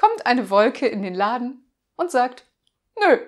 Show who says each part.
Speaker 1: kommt eine Wolke in den Laden und sagt, nö.